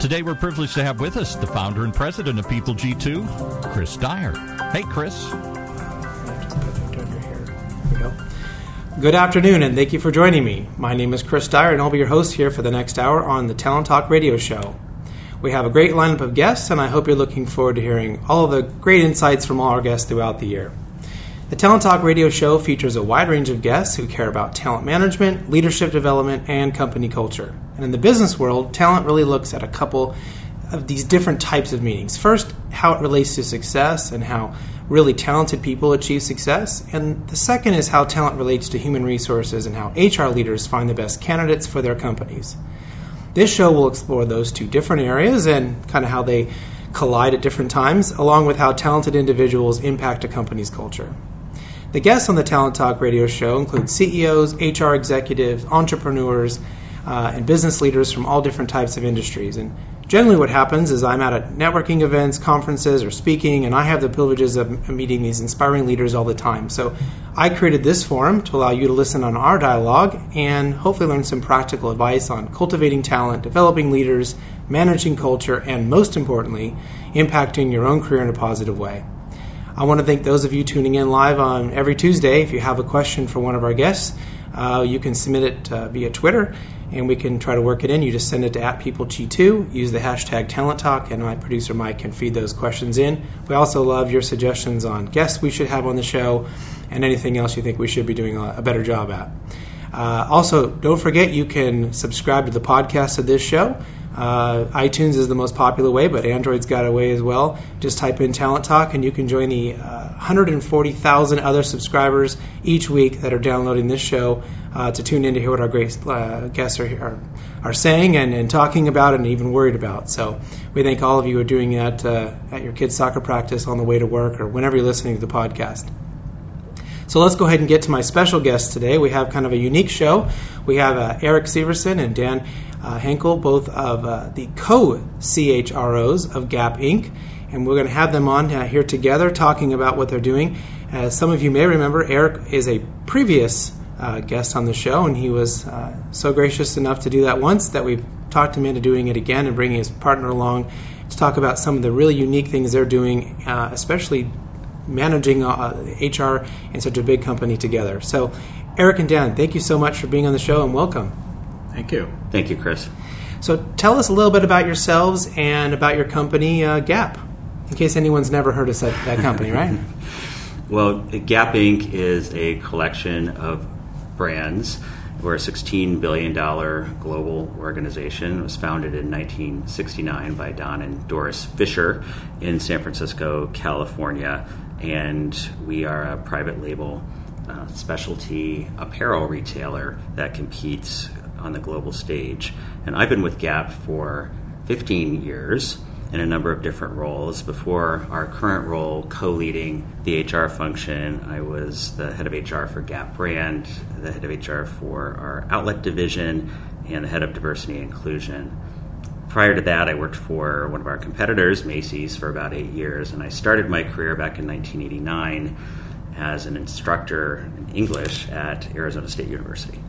Today, we're privileged to have with us the founder and president of People G2, Chris Dyer. Hey, Chris. Good afternoon, and thank you for joining me. My name is Chris Dyer, and I'll be your host here for the next hour on the Talent Talk radio show. We have a great lineup of guests, and I hope you're looking forward to hearing all of the great insights from all our guests throughout the year. The Talent Talk radio show features a wide range of guests who care about talent management, leadership development, and company culture. And in the business world, talent really looks at a couple of these different types of meetings. First, how it relates to success and how really talented people achieve success. And the second is how talent relates to human resources and how HR leaders find the best candidates for their companies. This show will explore those two different areas and kind of how they collide at different times, along with how talented individuals impact a company's culture. The guests on the Talent Talk radio show include CEOs, HR executives, entrepreneurs, uh, and business leaders from all different types of industries. And generally, what happens is I'm at networking events, conferences, or speaking, and I have the privileges of meeting these inspiring leaders all the time. So I created this forum to allow you to listen on our dialogue and hopefully learn some practical advice on cultivating talent, developing leaders, managing culture, and most importantly, impacting your own career in a positive way. I want to thank those of you tuning in live on every Tuesday. If you have a question for one of our guests, uh, you can submit it uh, via Twitter and we can try to work it in. You just send it to at PeopleG2, use the hashtag Talent Talk, and my producer Mike can feed those questions in. We also love your suggestions on guests we should have on the show and anything else you think we should be doing a, better job at. Uh, also, don't forget you can subscribe to the podcast of this show. Uh, iTunes is the most popular way, but Android's got a way as well. Just type in Talent Talk, and you can join the uh, 140,000 other subscribers each week that are downloading this show uh, to tune in to hear what our great uh, guests are, are, are saying and, and, talking about and even worried about. So we thank all of you who are doing that uh, at your kids' soccer practice, on the way to work, or whenever you're listening to the podcast. So let's go ahead and get to my special guest today. We have kind of a unique show. We have uh, Eric Severson and Dan uh, Henkle, both of uh, the co CHROs of Gap Inc. And we're going to have them on uh, here together talking about what they're doing. As some of you may remember, Eric is a previous uh, guest on the show, and he was uh, so gracious enough to do that once that we've talked him into doing it again and bringing his partner along to talk about some of the really unique things they're doing, uh, especially managing HR in such a big company together. So, Eric and Dan, thank you so much for being on the show and welcome. Thank you. Thank you, Chris. So tell us a little bit about yourselves and about your company, uh, Gap, in case anyone's never heard of that company, right? well, Gap Inc. is a collection of brands. We're a $16 billion global organization. It was founded in 1969 by Don and Doris Fisher in San Francisco, California. And we are a private label uh, specialty apparel retailer that competes on the global stage. And I've been with Gap for 15 years in a number of different roles. Before our current role, co leading the HR function, I was the head of HR for Gap Brand, the head of HR for our outlet division, and the head of diversity and inclusion. Prior to that, I worked for one of our competitors, Macy's, for about eight years, and I started my career back in 1989 as an instructor in English at Arizona State University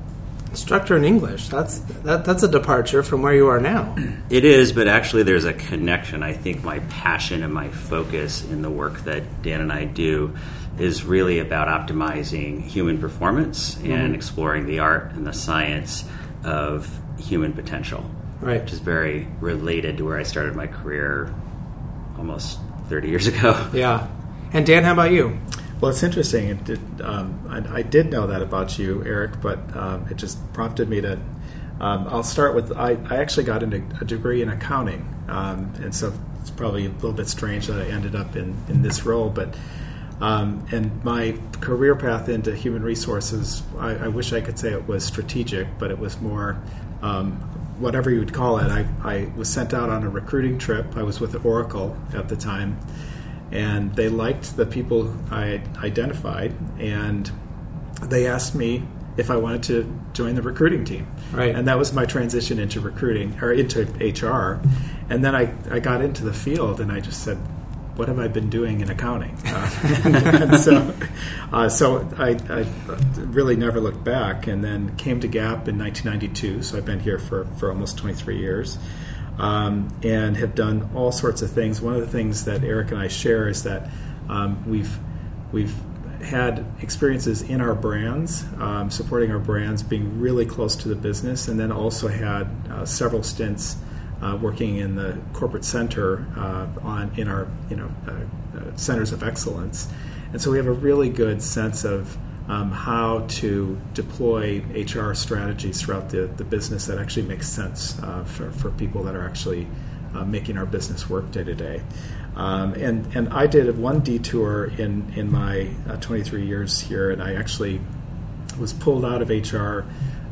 instructor in English. That's that, that's a departure from where you are now. It is, but actually, there's a connection. I think my passion and my focus in the work that Dan and I do is really about optimizing human performance mm-hmm. and exploring the art and the science of human potential. Right. Which is very related to where I started my career almost 30 years ago. Yeah. And Dan, how about you? Well, it's interesting. It did, um, I, I, did know that about you, Eric, but um, it just prompted me to. Um, I'll start with I, I, actually got into a degree in accounting, um, and so it's probably a little bit strange that I ended up in, in this role. But um, and my career path into human resources, I, I, wish I could say it was strategic, but it was more um, whatever you would call it. I, I was sent out on a recruiting trip. I was with Oracle at the time and they liked the people I identified, and they asked me if I wanted to join the recruiting team. Right. And that was my transition into recruiting or into HR. And then I, I got into the field and I just said, what have I been doing in accounting? Uh, and so, uh, so I, I, really never looked back, and then came to Gap in 1992. So I've been here for, for almost 23 years, um, and have done all sorts of things. One of the things that Eric and I share is that um, we've we've had experiences in our brands, um, supporting our brands, being really close to the business, and then also had uh, several stints uh, working in the corporate center uh, on in our you know uh, uh, centers of excellence, and so we have a really good sense of um, how to deploy HR strategies throughout the, the business that actually makes sense uh, for, for people that are actually making our business work day to day. Um, and and I did one detour in in my 23 years here, and I actually was pulled out of HR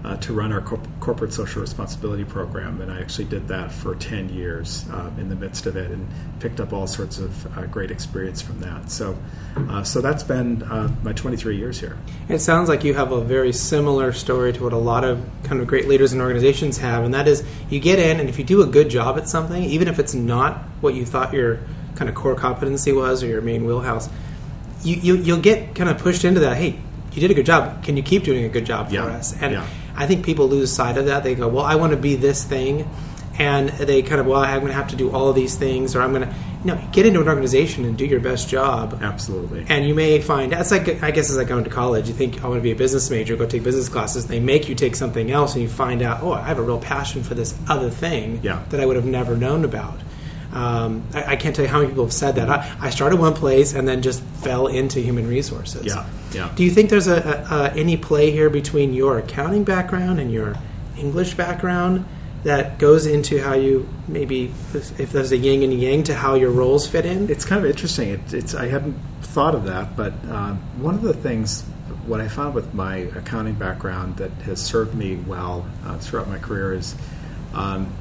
uh, to run our corp- corporate social responsibility program, and I actually did that for 10 years uh, in the midst of it, and picked up all sorts of uh, great experience from that. So, uh, so that's been uh, my 23 years here. It sounds like you have a very similar story to what a lot of kind of great leaders and organizations have, and that is you get in, and if you do a good job at something, even if it's not what you thought your kind of core competency was or your main wheelhouse, you, you you'll get kind of pushed into that. Hey, you did a good job. Can you keep doing a good job yeah. for us? And yeah. I think people lose sight of that. They go, well, I want to be this thing. And they kind of, well, I'm going to have to do all of these things, or I'm going to, know, get into an organization and do your best job. Absolutely. And you may find, that's like, I guess, it's like going to college. You think, I want to be a business major, go take business classes. They make you take something else, and you find out, oh, I have a real passion for this other thing yeah. that I would have never known about. Um, I, I, can't tell you how many people have said that. I, I, started one place and then just fell into human resources. Yeah, yeah. Do you think there's a, a, a, any play here between your accounting background and your English background that goes into how you maybe if there's a yin and yang to how your roles fit in? It's kind of interesting. It, it's I hadn't thought of that, but um, one of the things what I found with my accounting background that has served me well uh, throughout my career is, um,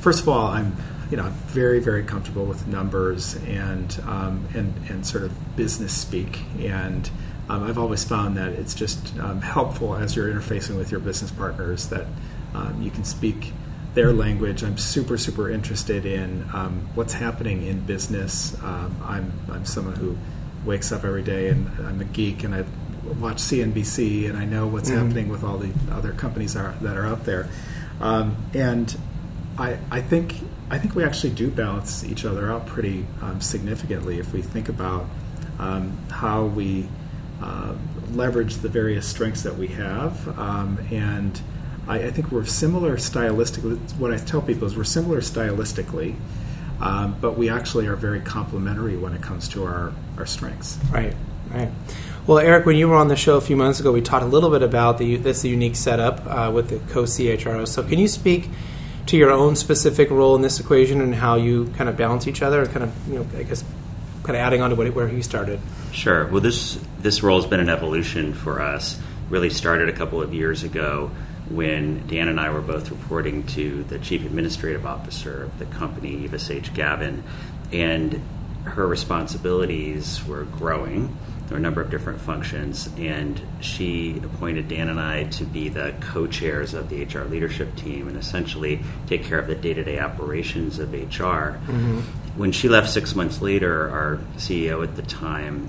first of all, I'm you know, I'm very, very comfortable with numbers and um, and and sort of business speak. And um, I've always found that it's just um, helpful as you're interfacing with your business partners that um, you can speak their language. I'm super, super interested in um, what's happening in business. Um, I'm I'm someone who wakes up every day and I'm a geek and I watch CNBC and I know what's mm-hmm. happening with all the other companies are, that are out there. and I, I think I think we actually do balance each other out pretty um, significantly if we think about um, how we uh, leverage the various strengths that we have. Um, and I, I, think we're similar stylistically. What I tell people is we're similar stylistically, um, but we actually are very complementary when it comes to our, our strengths. Right, right. Well, Eric, when you were on the show a few months ago, we talked a little bit about the, this unique setup uh, with the co CHRO. So, can you speak to your own specific role in this equation and how you kind of balance each other, kind of, you know, I guess, kind of adding on to what, where he started. Sure. Well, this this role has been an evolution for us. Really started a couple of years ago when Dan and I were both reporting to the chief administrative officer of the company, Eva Sage Gavin, and her responsibilities were growing there were a number of different functions, and she appointed Dan and I to be the co chairs of the HR leadership team and essentially take care of the day to day operations of HR. Mm-hmm. When she left six months later, our CEO at the time,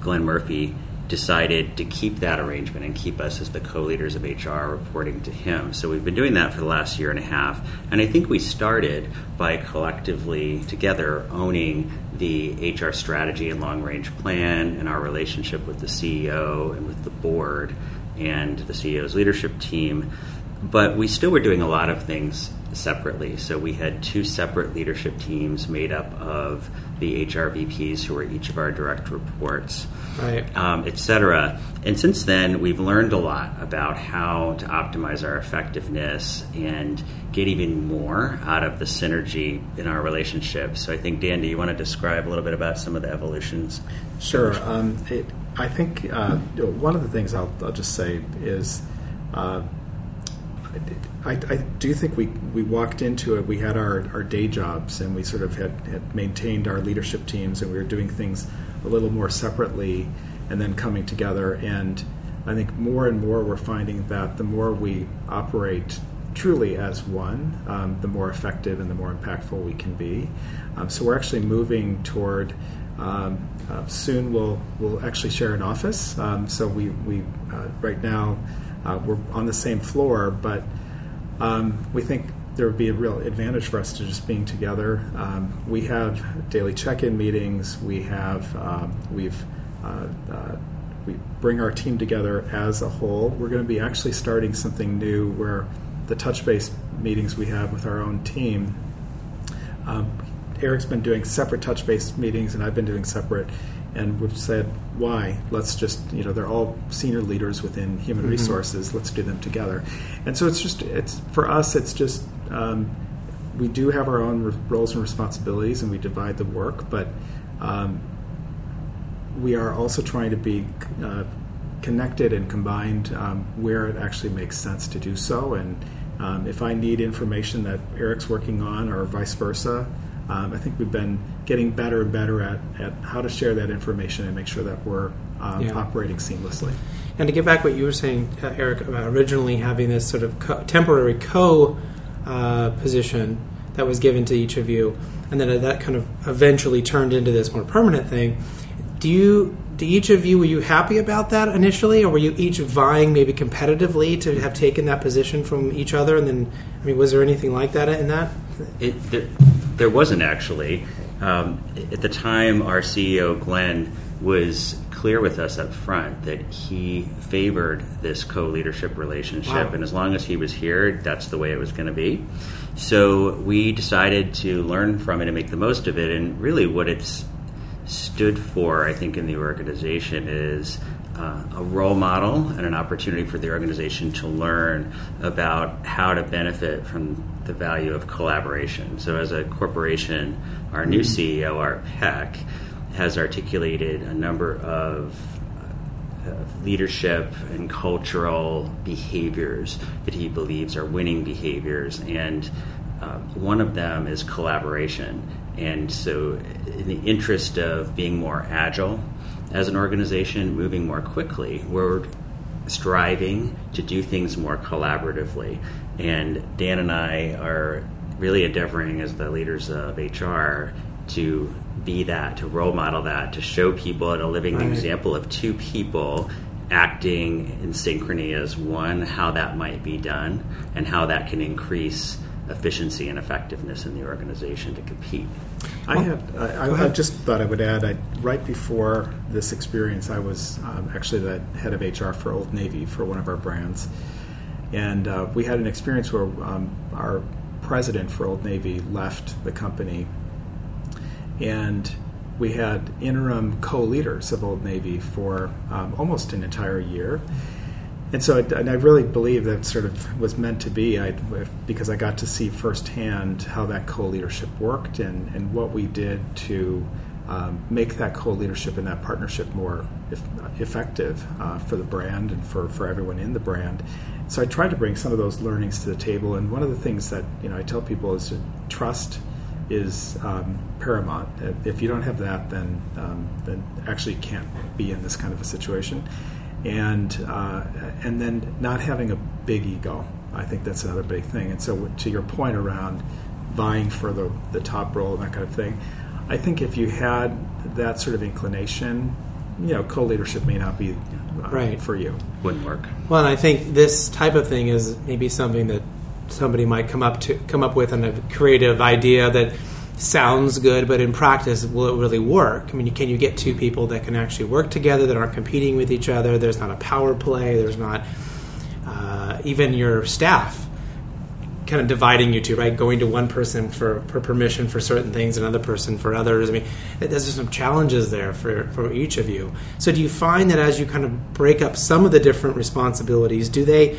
Glenn Murphy, decided to keep that arrangement and keep us as the co-leaders of HR reporting to him. So we've been doing that for the last year and a half, and I think we started by collectively together owning the HR strategy and long-range plan and our relationship with the CEO and with the board and the CEO's leadership team. But we still were doing a lot of things separately. So we had two separate leadership teams made up of the HR VPs who were each of our direct reports, right. um, et cetera. And since then, we've learned a lot about how to optimize our effectiveness and get even more out of the synergy in our relationship. So I think, Dan, do you want to describe a little bit about some of the evolutions? Sure. Um, it, I think uh, one of the things I'll, I'll just say is. Uh, I, I, do think we, we walked into it. We had our, our day jobs and we sort of had, had maintained our leadership teams and we were doing things a little more separately and then coming together. And I think more and more we're finding that the more we operate truly as one, um, the more effective and the more impactful we can be. Um, so we're actually moving toward. Um, uh, soon we'll we'll actually share an office. Um, so we we uh, right now uh, we're on the same floor, but um, we think there would be a real advantage for us to just being together. Um, we have daily check-in meetings. We have we've uh, uh, we bring our team together as a whole. We're going to be actually starting something new where the touch base meetings we have with our own team. Um, Eric's been doing separate touch base meetings, and I've been doing separate. And we've said, why? Let's just, you know, they're all senior leaders within human mm-hmm. resources. Let's do them together. And so it's just, it's for us, it's just, um, we do have our own roles and responsibilities, and we divide the work, but um, we are also trying to be uh, connected and combined um, where it actually makes sense to do so. And um, if I need information that Eric's working on, or vice versa, um, I think we've been getting better and better at, at how to share that information and make sure that we're um, yeah. operating seamlessly. And to get back what you were saying, uh, Eric, about originally having this sort of co- temporary co uh, position that was given to each of you, and then that kind of eventually turned into this more permanent thing do you do each of you were you happy about that initially or were you each vying maybe competitively to have taken that position from each other and then i mean was there anything like that in that it, there, there wasn't actually. Um, at the time our ceo glenn was clear with us up front that he favored this co-leadership relationship. Wow. and as long as he was here that's the way it was going to be. So we decided to learn from it and make the most of it. And really what it's stood for, I think, in the organization is uh, a role model and an opportunity for the organization to learn about how to benefit from the value of collaboration. So, as a corporation, our new. CEO, Art Peck, has articulated a number of leadership and cultural behaviors that he believes are winning behaviors, and uh, one of them is collaboration. And so, in the interest of being more agile as an organization, moving more quickly, we're striving to do things more collaboratively. And Dan and I are really endeavoring as the leaders of HR to be that, to role model that, to show people at a living right. example of two people acting in synchrony as one, how that might be done, and how that can increase efficiency and effectiveness in the organization to compete. I had I, I just thought I would add I, right before this experience I was um, actually the head of HR for Old Navy for one of our brands, and uh, we had an experience where um, our president for Old Navy left the company, and we had interim co-leaders of Old Navy for um, almost an entire year. And so, and I really believe that sort of was meant to be, I, because I got to see firsthand how that co-leadership worked and, and what we did to um, make that co-leadership and that partnership more effective uh, for the brand and for, for everyone in the brand. So I tried to bring some of those learnings to the table. And one of the things that you know I tell people is trust is um, paramount. If you don't have that, then um, then actually can't be in this kind of a situation and uh, and then not having a big ego. I think that's another big thing. And so, to your point around vying for the the top role and that kind of thing, I think if you had that sort of inclination, you know, co-leadership may not be uh, right for you. Wouldn't work. Well, and I think this type of thing is maybe something that somebody might come up to come up with and a creative idea that sounds good, but in practice, will it really work? I mean, can you get two people that can actually work together that aren't competing with each other? There's not a power play. There's not uh, even your staff kind of dividing you two, right? Going to one person for, for permission for certain things, another person for others. I mean, there's some challenges there for, for each of you. So, do you find that as you kind of break up some of the different responsibilities, do they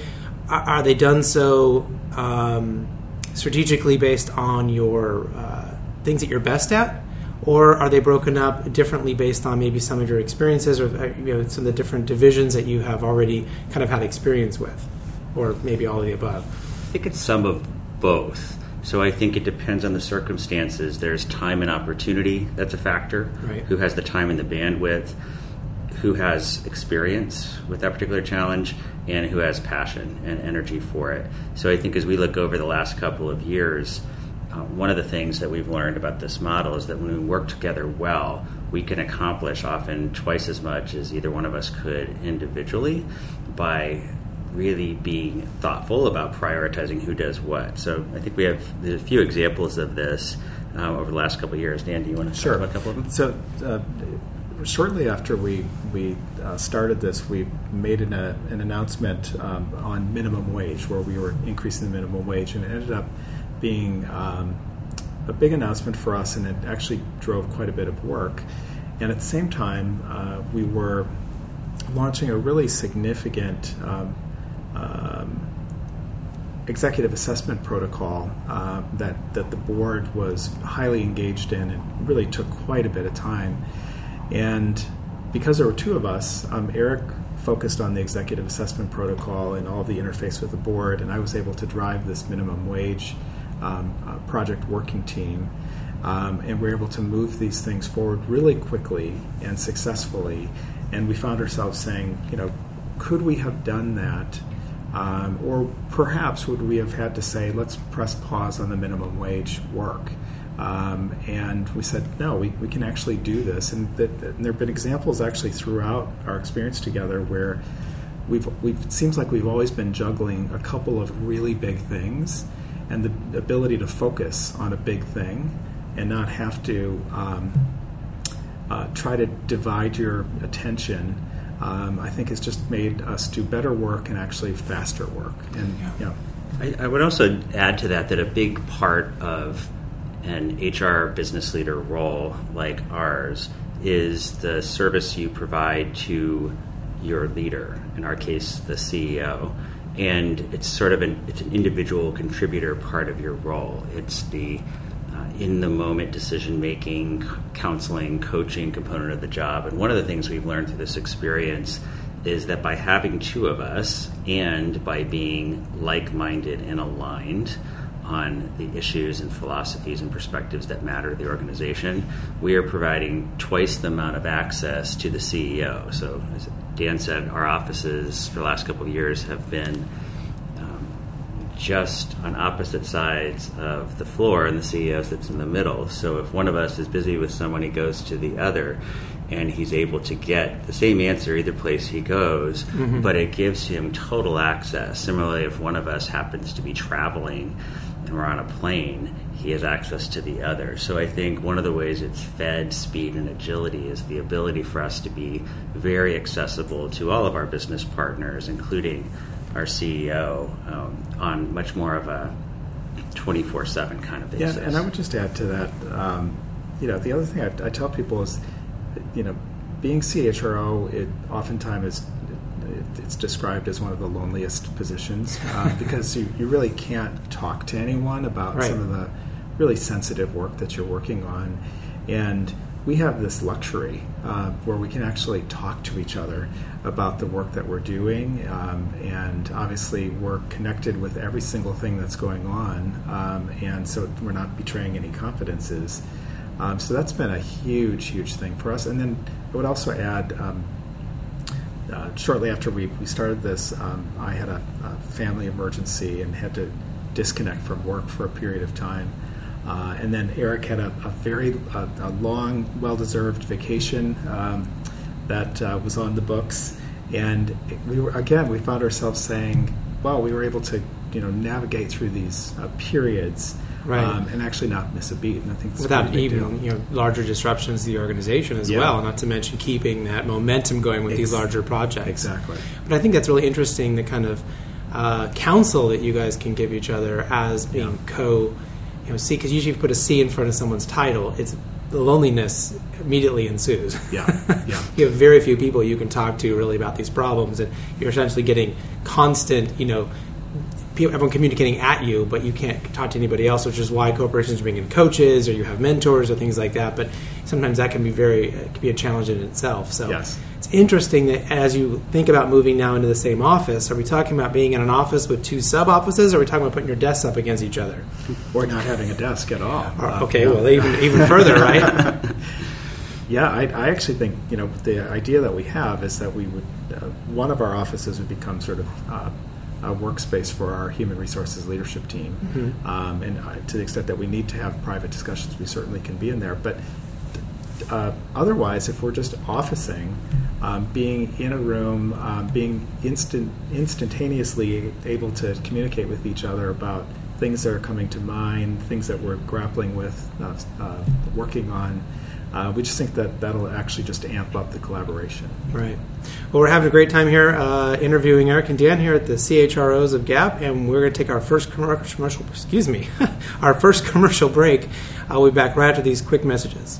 are they done so um, strategically based on your uh, things that you're best at, or are they broken up differently based on maybe some of your experiences or uh, you know, some of the different divisions that you have already kind of had experience with? or maybe all of the above? I think it's some of both. So I think it depends on the circumstances. There's time and opportunity that's a factor. Right. Who has the time and the bandwidth? Who has experience with that particular challenge? And who has passion and energy for it? So I think as we look over the last couple of years, uh, one of the things that we've learned about this model is that when we work together well, we can accomplish often twice as much as either one of us could individually by really being thoughtful about prioritizing who does what. So I think we have a few examples of this uh, over the last couple of years. Dan, do you want to Sure. a couple of them? So, uh, shortly after we we uh, started this, we made an, uh, an announcement um, on minimum wage, where we were increasing the minimum wage, and it ended up being um, a big announcement for us, and it actually drove quite a bit of work. And at the same time, uh, we were launching a really significant. Um, um, executive assessment protocol uh, that, that the board was highly engaged in It really took quite a bit of time. And because there were two of us, um, Eric focused on the executive assessment protocol and all the interface with the board, and I was able to drive this minimum wage um, uh, project working team. Um, and we were able to move these things forward really quickly and successfully. And we found ourselves saying, you know, could we have done that? Um, or perhaps would we have had to say, let's press pause on the minimum wage work? Um, and we said, no, we, we can actually do this. And, and there have been examples actually throughout our experience together where we've, we've, it seems like we've always been juggling a couple of really big things and the ability to focus on a big thing and not have to um, uh, try to divide your attention um, I think has just made us do better work and actually faster work. And Yeah. you know, I, I would also add to that that a big part of an HR business leader role like ours is the service you provide to your leader, in our case, the CEO. And it's sort of an, it's an individual contributor part of your role. It's the Uh, in the moment decision making, counseling, coaching component of the job. And one of the things we've learned through this experience is that by having two of us and by being like minded and aligned on the issues and philosophies and perspectives that matter to the organization, we are providing twice the amount of access to the CEO. So, as Dan said, our offices for the last couple of years have been just on opposite sides of the floor, and the CEO sits in the middle. So if one of us is busy with someone, he goes to the other, and he's able to get the same answer either place he goes, mm-hmm. but it gives him total access. Similarly, if one of us happens to be traveling and we're on a plane, he has access to the other. So I think one of the ways it's fed speed and agility is the ability for us to be very accessible to all of our business partners, including our CEO um, on much more of a 24 7 kind of basis. yeah. And I would just add to that. Um, you know, the other thing I, I tell people is, you know, being CHRO, it oftentimes is it's described as one of the loneliest positions uh, because you, you really can't talk to anyone about Right. some of the really sensitive work that you're working on, and we have this luxury uh, where we can actually talk to each other about the work that we're doing, um, and obviously we're connected with every single thing that's going on, um, and so we're not betraying any confidences. Um, so that's been a huge, huge thing for us. And then I would also add. Um, uh, shortly after we, we started this, um, I had a, a family emergency and had to disconnect from work for a period of time. Uh, and then Eric had a, a very a, a long, well-deserved vacation um, that uh, was on the books, and we were again we found ourselves saying, "Well, we were able to you know navigate through these uh, periods Right. um, and actually not miss a beat." And I think that's without even you know larger disruptions to the organization as Yeah. well. Not to mention keeping that momentum going with these larger projects. exactly. But I think that's really interesting. The kind of uh, counsel that you guys can give each other as being Yeah. co, you know, C because usually if you put a C in front of someone's title, it's the loneliness immediately ensues. Yeah, yeah. you have very few people you can talk to really about these problems, and you're essentially getting constant, you know, people, everyone communicating at you, but you can't talk to anybody else, which is why corporations bring in coaches or you have mentors or things like that. But sometimes that can be very, it can be a challenge in itself. So Yes. Interesting that as you think about moving now into the same office, are we talking about being in an office with two sub offices, or are we talking about putting your desks up against each other? Or not having a desk at all. Uh, okay, well, even, even further, right? yeah, I, I, actually think, you know, the idea that we have is that we would, uh, one of our offices would become sort of uh, a workspace for our human resources leadership team. Mm-hmm. Um, and uh, to the extent that we need to have private discussions, we certainly can be in there. But uh, otherwise, if we're just officing, um, being in a room, um, being instant, instantaneously able to communicate with each other about things that are coming to mind, things that we're grappling with, uh, uh working on, uh, we just think that that'll actually just amp up the collaboration. Right. Well, we're having a great time here uh, interviewing Eric and Dan here at the CHROs of GAP, and we're going to take our first commercial. Excuse me, our first commercial break. I'll be back right after these quick messages.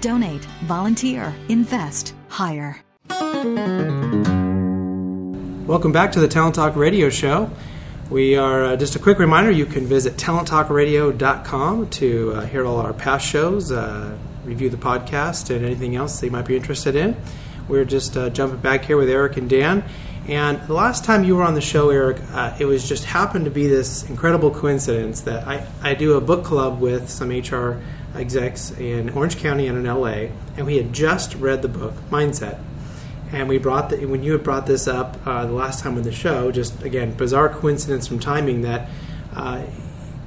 Donate, volunteer, invest hire. Welcome back to the Talent Talk Radio Show. We are uh, just a quick reminder you can visit talenttalkradio.com to uh, hear all our past shows, uh, review the podcast, and anything else you might be interested in. We're just uh, jumping back here with Eric and Dan. And the last time you were on the show, Eric, uh, it was just happened to be this incredible coincidence that I, I do a book club with some HR execs in Orange County and in LA, and we had just read the book Mindset. And we brought the, when you had brought this up uh, the last time on the show, just again bizarre coincidence from timing that uh,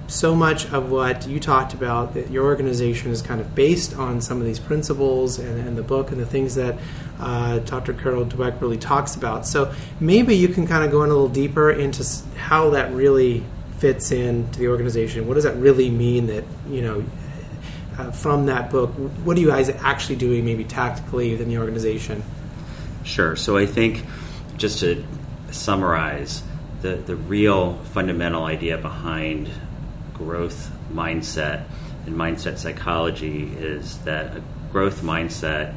so much of what you talked about that your organization is kind of based on some of these principles and, and the book and the things that uh, Dr. Carol Dweck really talks about. So maybe you can kind of go in a little deeper into how that really fits into the organization. What does that really mean that you know uh, from that book, what are you guys actually doing, maybe tactically within the organization? Sure. So I think just to summarize, the, the real fundamental idea behind growth mindset and mindset psychology is that a growth mindset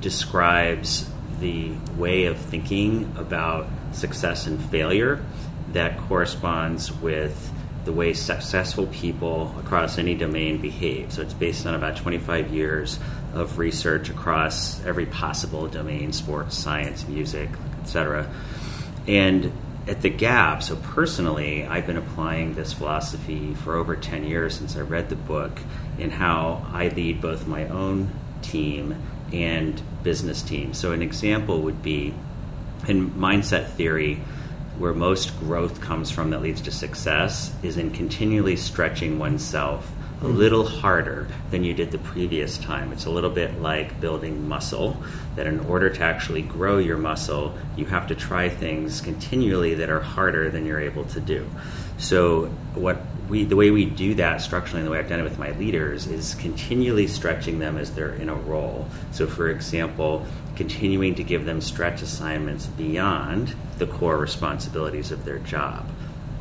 describes the way of thinking about success and failure that corresponds with the way successful people across any domain behave. So it's based on about 25 years of research across every possible domain sports, science, music, etc. And at the Gap, so personally, I've been applying this philosophy for over 10 years since I read the book in how I lead both my own team and business team. So, an example would be in mindset theory where most growth comes from that leads to success is in continually stretching oneself a hmm. little harder than you did the previous time. It's a little bit like building muscle, that in order to actually grow your muscle, you have to try things continually that are harder than you're able to do. So, what we, the way we do that structurally, and the way I've done it with my leaders, is continually stretching them as they're in a role. So, for example, continuing to give them stretch assignments beyond the core responsibilities of their job.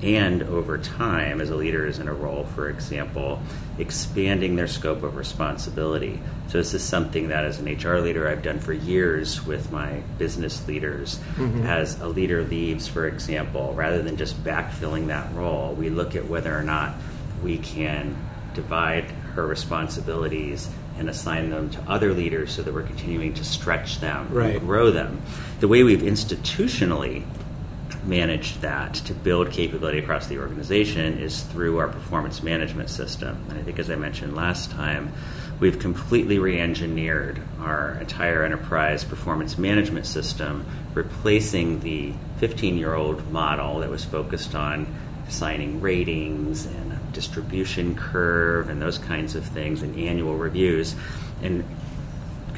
And over time, as a leader is in a role, for example, expanding their scope of responsibility. So, this is something that as an HR leader I've done for years with my business leaders. Mm-hmm. As a leader leaves, for example, rather than just backfilling that role, we look at whether or not we can divide her responsibilities and assign them to other leaders so that we're continuing to stretch them right. and grow them. The way we've institutionally managed that to build capability across the organization is through our performance management system. And I think, as I mentioned last time, we've completely re engineered our entire enterprise performance management system, replacing the 15 year old model that was focused on assigning ratings and distribution curve and those kinds of things and annual reviews and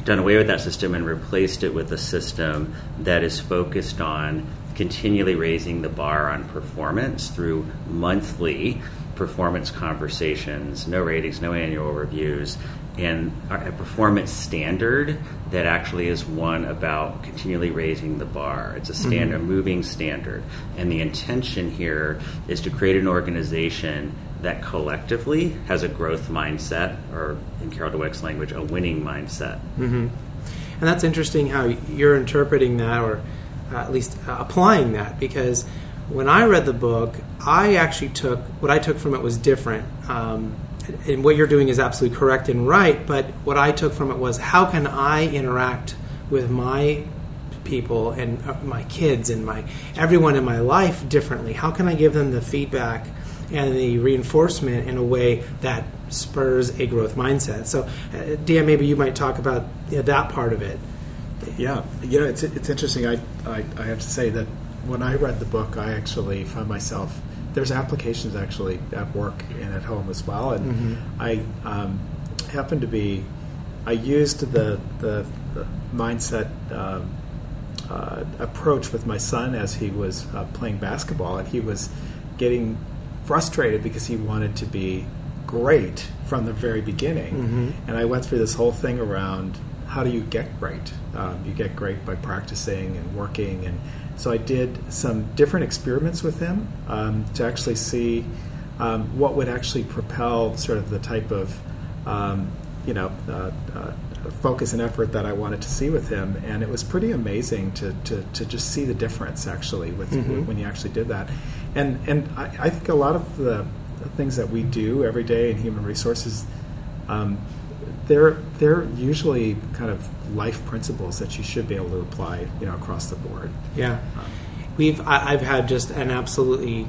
done away with that system and replaced it with a system that is focused on continually raising the bar on performance through monthly performance conversations, no ratings, no annual reviews, and a performance standard that actually is one about continually raising the bar. It's a standard, mm-hmm. a moving standard, and the intention here is to create an organization that collectively has a growth mindset, or in Carol Dweck's language, a winning mindset. Mm-hmm. And that's interesting how you're interpreting that, or uh, at least uh, applying that, because when I read the book, I actually took what I took from it was different. Um, and what you're doing is absolutely correct and right, but what I took from it was how can I interact with my people and uh, my kids and my everyone in my life differently? How can I give them the feedback and the reinforcement in a way that spurs a growth mindset? So, Dan, maybe you might talk about you know, that part of it. Yeah, you know, it's it's interesting. I, I I have to say that when I read the book, I actually found myself there's applications actually at work and at home as well. And mm-hmm. I um, happened to be, I used the, the, the mindset um, uh, approach with my son as he was uh, playing basketball, and he was getting frustrated because he wanted to be great from the very beginning. Mm-hmm. And I went through this whole thing around how do you get great? Um, you get great by practicing and working and so I did some different experiments with him um, to actually see um, what would actually propel sort of the type of um, you know uh, uh, focus and effort that I wanted to see with him, and it was pretty amazing to to, to just see the difference actually with mm-hmm. when you actually did that, and and I, I, think a lot of the things that we do every day in human resources. Um, they're they're usually kind of life principles that you should be able to apply, you know, across the board. Yeah, um, we've I, have had just an absolutely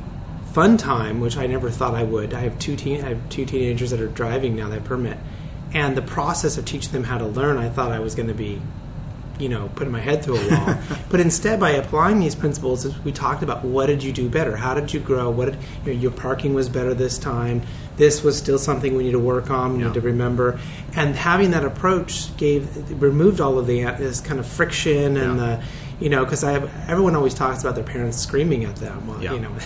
fun time, which I never thought I would. I have two teen I have two teenagers that are driving now that permit, and the process of teaching them how to learn, I thought I was going to be you know, putting my head through a wall. but instead, by applying these principles, we talked about what did you do better? How did you grow? What did, you know, your parking was better this time. This was still something we need to work on. We yeah. need to remember. And having that approach gave removed all of the this kind of friction and yeah. the you know, because I everyone always talks about their parents screaming at them, while, yeah. you know,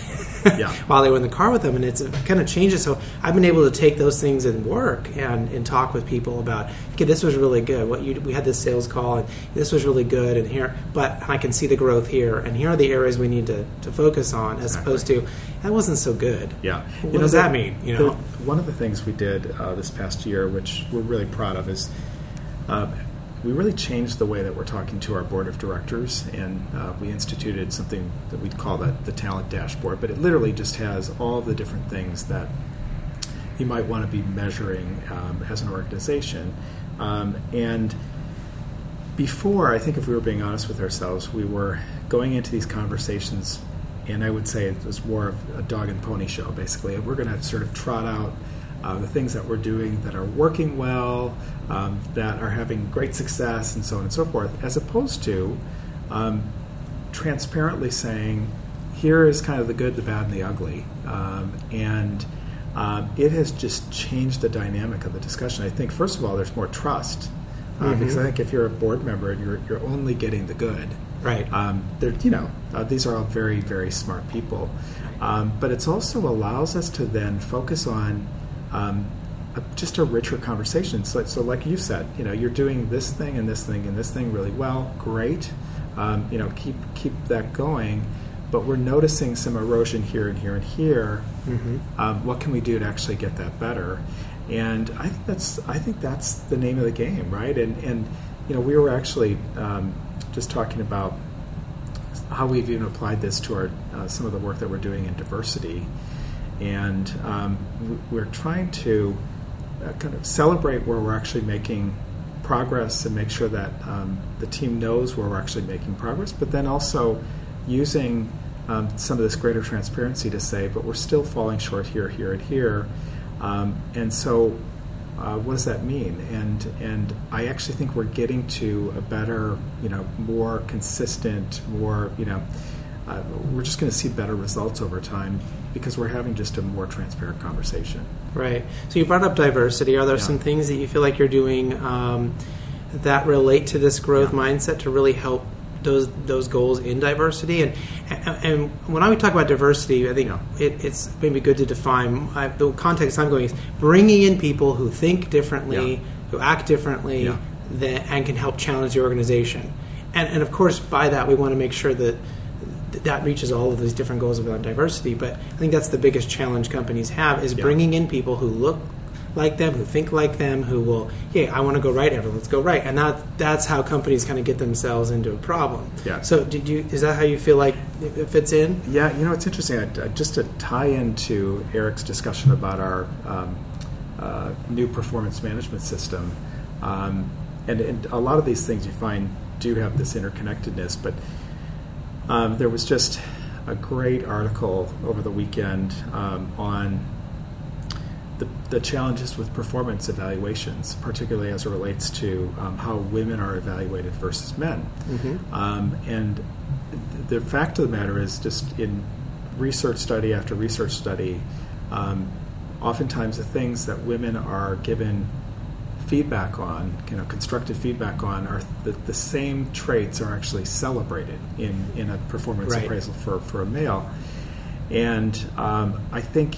yeah. while they were in the car with them, and it's it kind of changes. So I've been able to take those things and work and, and talk with people about, okay, this was really good. What you we had this sales call, and this was really good, and here, but I can see the growth here, and here are the areas we need to, to focus on, as exactly. opposed to that wasn't so good. Yeah, what you does know, that mean? You know, the, one of the things we did uh, this past year, which we're really proud of, is. Uh, we really changed the way that we're talking to our board of directors, and uh, we instituted something that we'd call the, the talent dashboard. But it literally just has all the different things that you might want to be measuring um, as an organization. Um, and before, I think if we were being honest with ourselves, we were going into these conversations, and I would say it was more of a dog and pony show, basically. We're going to sort of trot out uh, the things that we're doing that are working well, um, that are having great success, and so on and so forth, as opposed to um, transparently saying, here is kind of the good, the bad, and the ugly. Um, and um, it has just changed the dynamic of the discussion. I think, first of all, there's more trust. Uh, mm-hmm. Because I think if you're a board member and you're, you're only getting the good, right? Um, they're, you know, uh, these are all very, very smart people. Um, but it also allows us to then focus on um, a, just a richer conversation. So, so, like you said, you know, you're doing this thing and this thing and this thing really well. Great, um, you know, keep keep that going. But we're noticing some erosion here and here and here. Mm-hmm. Um, what can we do to actually get that better? And I think that's I think that's the name of the game, right? And and you know, we were actually um, just talking about how we've even applied this to our uh, some of the work that we're doing in diversity and um, we're trying to uh, kind of celebrate where we're actually making progress and make sure that um, the team knows where we're actually making progress, but then also using um, some of this greater transparency to say, but we're still falling short here, here, and here. Um, and so, uh, what does that mean? And and I actually think we're getting to a better, you know, more consistent, more, you know, uh, we're just going to see better results over time because we're having just a more transparent conversation. Right. So you brought up diversity. Are there yeah. some things that you feel like you're doing um, that relate to this growth yeah. mindset to really help those those goals in diversity? And and when I talk about diversity, I think yeah. it, it's maybe good to define I, the context I'm going is bringing in people who think differently who act differently, that, and can help challenge the organization. And, and of course, by that, we want to make sure that th- that reaches all of these different goals about diversity. But I think that's the biggest challenge companies have is Yeah. bringing in people who look like them, who think like them, who will, hey, I want to go right, everyone, let's go right. And that that's how companies kind of get themselves into a problem. Yeah. So, did you? Is that how you feel like it it fits in? Yeah, you know, it's interesting. I, I, just to tie into Eric's discussion about our um, uh, new performance management system, um, and, and a lot of these things you find do have this interconnectedness, but um, there was just a great article over the weekend um, on the, the challenges with performance evaluations, particularly as it relates to um, how women are evaluated versus men. Um, and the fact of the matter is, just in research study after research study, um, oftentimes the things that women are given feedback on, you know, constructive feedback on, are the, the same traits are actually celebrated in, in a performance Right. appraisal for, for a male. And um, I think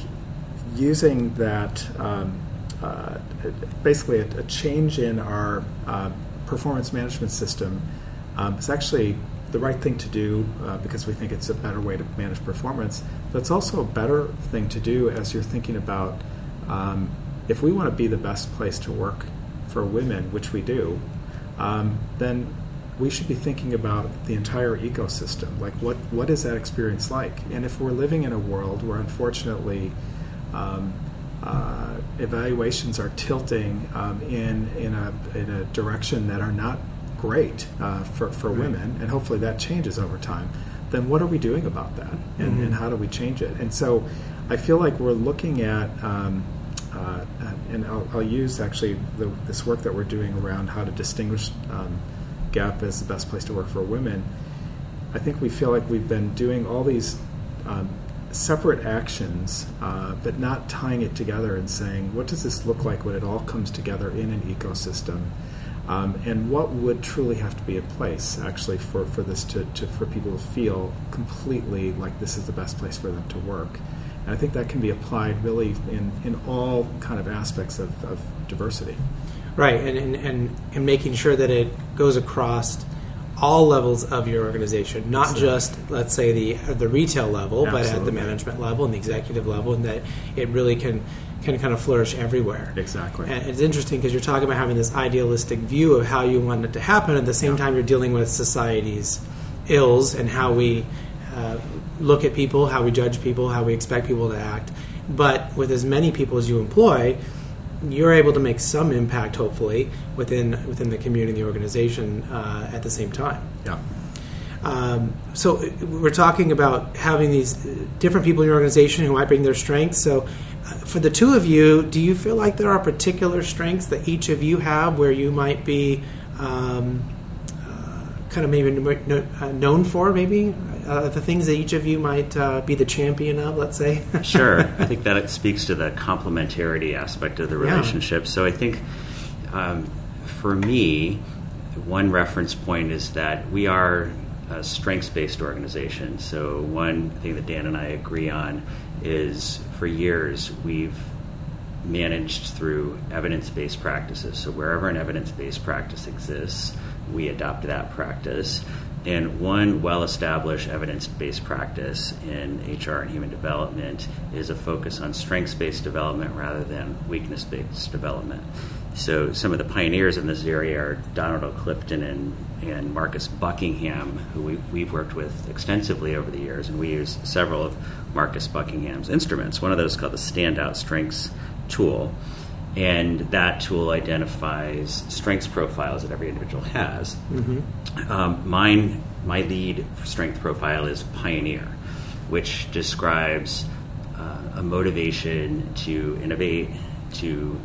using that, um, uh, basically a, a change in our uh, performance management system um, is actually the right thing to do uh, because we think it's a better way to manage performance. But it's also a better thing to do as you're thinking about um, if we want to be the best place to work for women, which we do, um, then we should be thinking about the entire ecosystem. Like, what, what is that experience like? And if we're living in a world where, unfortunately, um, uh, evaluations are tilting um, in in a in a direction that are not great uh, for for women, and hopefully that changes over time. Then what are we doing about that, and, and how do we change it? And so, I feel like we're looking at. Um, uh, and I'll, I'll use actually the, this work that we're doing around how to distinguish um, Gap as the best place to work for women. I think we feel like we've been doing all these um, separate actions, uh, but not tying it together and saying, what does this look like when it all comes together in an ecosystem? Um, and what would truly have to be in place actually for, for this to, to for people to feel completely like this is the best place for them to work? And I think that can be applied really in, in all kind of aspects of, of diversity. Right, and, and, and, and making sure that it goes across all levels of your organization, not Absolutely. just let's say the the retail level, but at the management level and the executive level, and that it really can can kind of flourish everywhere. Exactly. And it's interesting because you're talking about having this idealistic view of how you want it to happen. At the same time, you're dealing with society's ills and how we uh, look at people, how we judge people, how we expect people to act. But with as many people as you employ, you're able to make some impact, hopefully, within within the community, the organization, uh, at the same time. Yeah. Um, so we're talking about having these different people in your organization who might bring their strengths. So, uh, for the two of you, do you feel like there are particular strengths that each of you have where you might be um, uh, kind of maybe uh, known for, maybe uh, the things that each of you might uh, be the champion of? Let's say. Sure. I think that it speaks to the complementarity aspect of the Yeah. relationship. So I think um, for me, one reference point is that we are a strengths based organization. So, one thing that Dan and I agree on is for years we've managed through evidence based practices. So, wherever an evidence based practice exists, we adopt that practice. And one well established evidence based practice in HR and human development is a focus on strengths based development rather than weakness based development. So, some of the pioneers in this area are Donald O. Clifton and, and Marcus Buckingham, who we, we've worked with extensively over the years, and we use several of Marcus Buckingham's instruments. One of those is called the Standout Strengths Tool and that tool identifies strengths profiles that every individual has. Um, mine, my lead strength profile is Pioneer, which describes uh, a motivation to innovate, to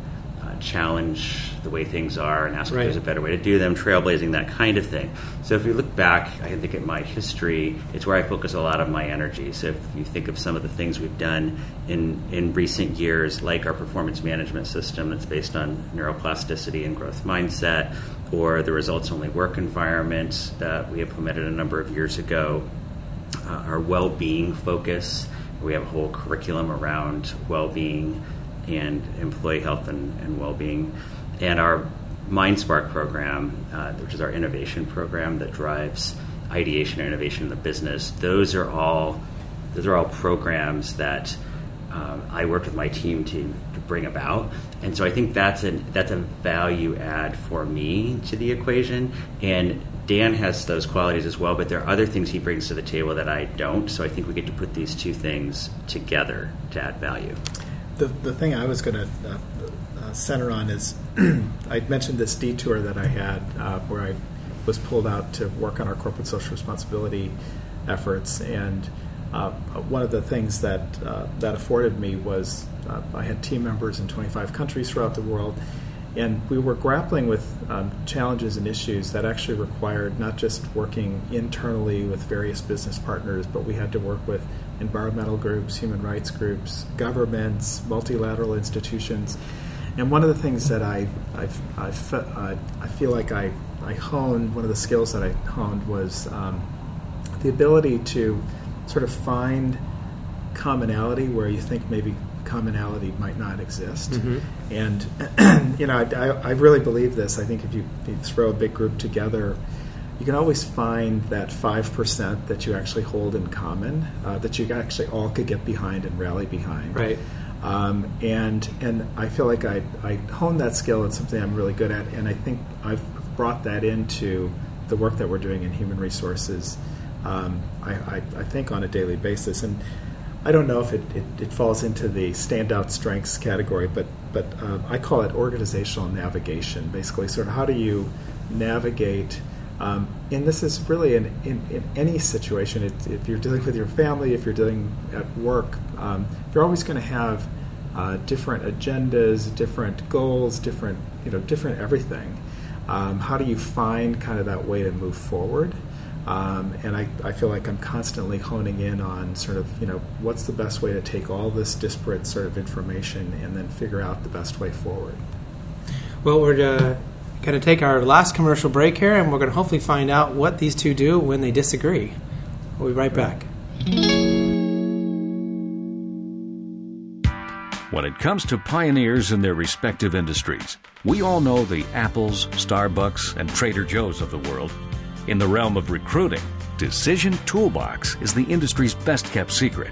challenge the way things are, and ask Right. if there's a better way to do them, trailblazing, that kind of thing. So if you look back, I can think at my history, it's where I focus a lot of my energy. So if you think of some of the things we've done in, in recent years, like our performance management system that's based on neuroplasticity and growth mindset, or the results only work environment that we implemented a number of years ago, uh, our well-being focus. We have a whole curriculum around well-being and employee health and, and well-being. and our MindSpark program, uh, which is our innovation program that drives ideation and innovation in the business. Those are all those are all programs that um, I worked with my team to, to bring about, and so I think that's a that's a value add for me to the equation. And Dan has those qualities as well, but there are other things he brings to the table that I don't. So I think we get to put these two things together to add value. The the thing I was going to uh, uh, center on is I mentioned this detour that I had uh, where I was pulled out to work on our corporate social responsibility efforts. And uh, one of the things that uh, that afforded me was uh, I had team members in 25 countries throughout the world, and we were grappling with um, challenges and issues that actually required not just working internally with various business partners, but we had to work with environmental groups, human rights groups, governments, multilateral institutions. And one of the things that I I've, I've, I feel like I I honed one of the skills that I honed was um, the ability to sort of find commonality where you think maybe commonality might not exist. Mm-hmm. And, you know, I, I, really believe this. I think if you, if you, throw a big group together, you can always find that 5% that you actually hold in common, uh, that you actually all could get behind and rally behind. Right. Um, and and I feel like I, I honed that skill. It's something I'm really good at, and I think I've brought that into the work that we're doing in human resources um, I, I, I, think on a daily basis. And I don't know if it, it, it falls into the standout strengths category, but but um, I call it organizational navigation. Basically, sort of how do you navigate. Um, and this is really in, in, in any situation. It, if you're dealing with your family, if you're dealing at work, um, you're always going to have uh, different agendas, different goals, different you know, different everything. Um, how do you find kind of that way to move forward? Um, and I, I feel like I'm constantly honing in on sort of, you know, what's the best way to take all this disparate sort of information and then figure out the best way forward. Well, we're uh, going to take our last commercial break here, and we're going to hopefully find out what these two do when they disagree. We'll be right back. When it comes to pioneers in their respective industries, we all know the Apples, Starbucks, and Trader Joe's of the world in the realm of recruiting, Decision Toolbox is the industry's best kept secret.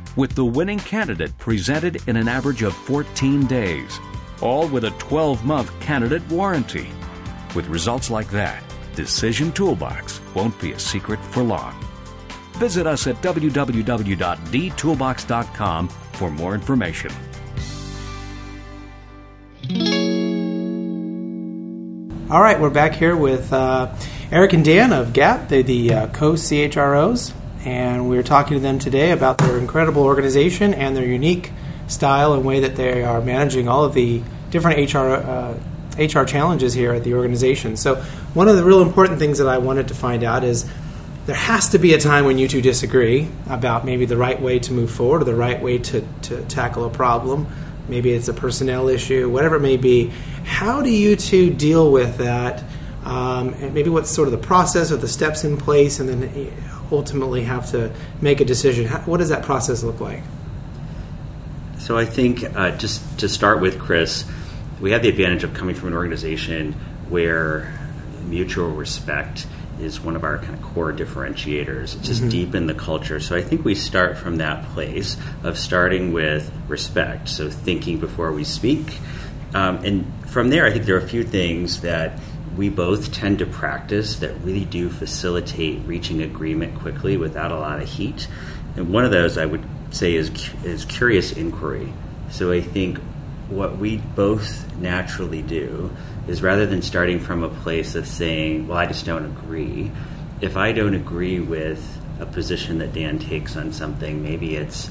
with the winning candidate presented in an average of 14 days, all with a 12 month candidate warranty. With results like that, Decision Toolbox won't be a secret for long. Visit us at www.dtoolbox.com for more information. All right, we're back here with uh, Eric and Dan of Gap, they're the uh, co CHROs, and we're talking to them today about their incredible organization and their unique style and way that they are managing all of the different HR. Uh, HR challenges here at the organization. So, one of the real important things that I wanted to find out is there has to be a time when you two disagree about maybe the right way to move forward or the right way to, to tackle a problem. Maybe it's a personnel issue, whatever it may be. How do you two deal with that um, and maybe what's sort of the process or the steps in place, and then ultimately have to make a decision. How, what does that process look like? So I think uh, just to start with, Chris, we have the advantage of coming from an organization where mutual respect is one of our kind of core differentiators. It's just mm-hmm. deep in the culture. So I think we start from that place of starting with respect. So thinking before we speak. Um, and from there, I think there are a few things that we both tend to practice that really do facilitate reaching agreement quickly without a lot of heat. And one of those I would say is is curious inquiry. So I think what we both naturally do is rather than starting from a place of saying, "Well, I just don't agree," if I don't agree with a position that Dan takes on something, maybe it's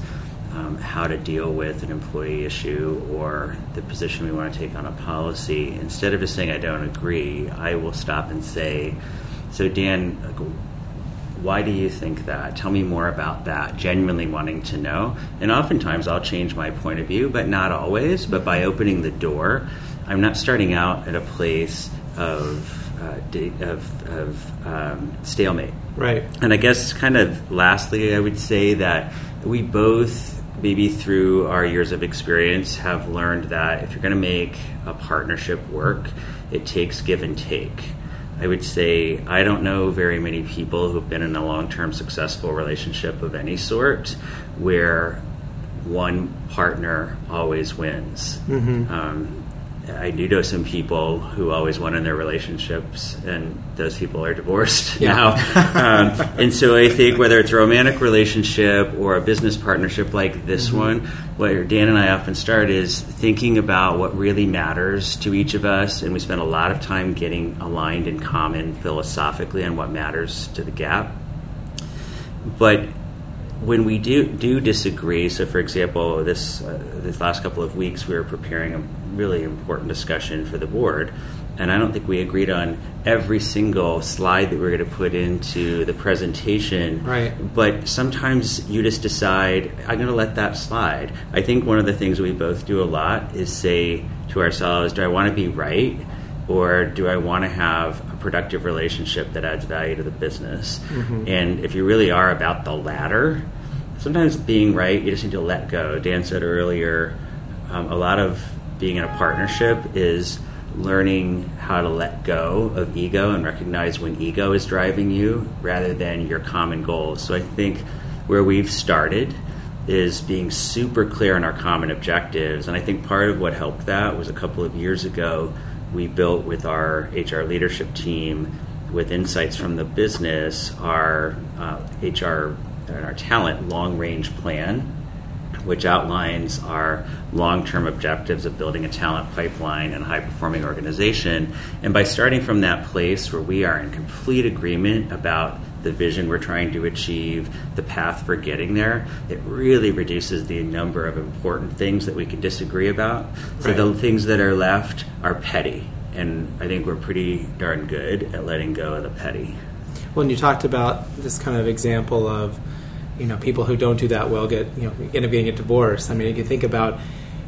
um, how to deal with an employee issue or the position we want to take on a policy, instead of just saying I don't agree, I will stop and say, "So Dan, why do you think that? Tell me more about that." Genuinely wanting to know, and oftentimes I'll change my point of view, but not always. But by opening the door, I'm not starting out at a place of uh, of, of um, stalemate. Right. And I guess, kind of lastly, I would say that we both, maybe through our years of experience, have learned that if you're going to make a partnership work, it takes give and take. I would say I don't know very many people who've been in a long term successful relationship of any sort where one partner always wins. Mm-hmm. Um, I do know some people who always won in their relationships, and those people are divorced yeah. now. um, and so I think whether it's a romantic relationship or a business partnership like this mm-hmm. one, where Dan and I often start is thinking about what really matters to each of us, and we spend a lot of time getting aligned in common philosophically on what matters to the gap. But when we do do disagree, so for example, this uh, this last couple of weeks we were preparing a really important discussion for the board, and I don't think we agreed on every single slide that we are going to put into the presentation. Right. But sometimes you just decide I'm going to let that slide. I think one of the things we both do a lot is say to ourselves, "Do I want to be right?" or do I want to have a productive relationship that adds value to the business? Mm-hmm. And if you really are about the latter, sometimes being right, you just need to let go. Dan said earlier, um, a lot of being in a partnership is learning how to let go of ego and recognize when ego is driving you rather than your common goals. So I think where we've started is being super clear on our common objectives. And I think part of what helped that was a couple of years ago we built with our HR leadership team with insights from the business our uh, HR and our talent long range plan, which outlines our long term objectives of building a talent pipeline and high performing organization. And by starting from that place where we are in complete agreement about the vision we're trying to achieve, the path for getting there, it really reduces the number of important things that we can disagree about. So right. the things that are left are petty. And I think we're pretty darn good at letting go of the petty. When you talked about this kind of example of, you know, people who don't do that well get, you know, end up getting a divorce. I mean, if you think about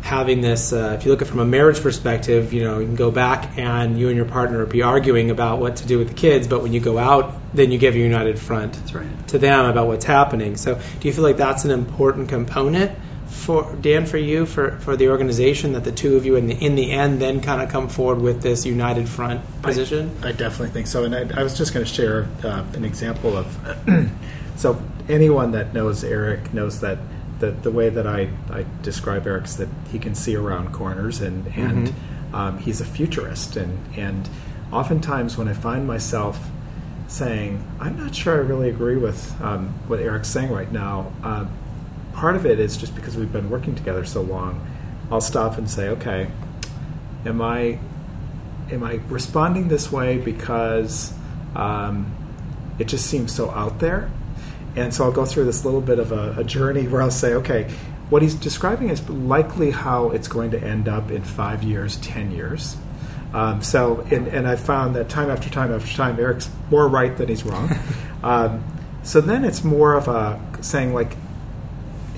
having this, uh, if you look at it from a marriage perspective, you know, you can go back and you and your partner be arguing about what to do with the kids, but when you go out, then you give a united front right. to them about what's happening. So, do you feel like that's an important component for Dan for you for, for the organization that the two of you in the in the end then kind of come forward with this united front position? I, I definitely think so, and I, I was just going to share uh, an example of so anyone that knows Eric knows that the, the way that I, I describe Eric is that he can see around corners and, and mm-hmm. um, he's a futurist. And, and oftentimes when I find myself saying, I'm not sure I really agree with um, what Eric's saying right now, uh, part of it is just because we've been working together so long. I'll stop and say, okay, am I am I responding this way because um, it just seems so out there? And so I'll go through this little bit of a, a journey where I'll say, okay, what he's describing is likely how it's going to end up in five years, ten years. Um, so, and, and I found that time after time after time, Eric's more right than he's wrong. um, so then it's more of a saying like,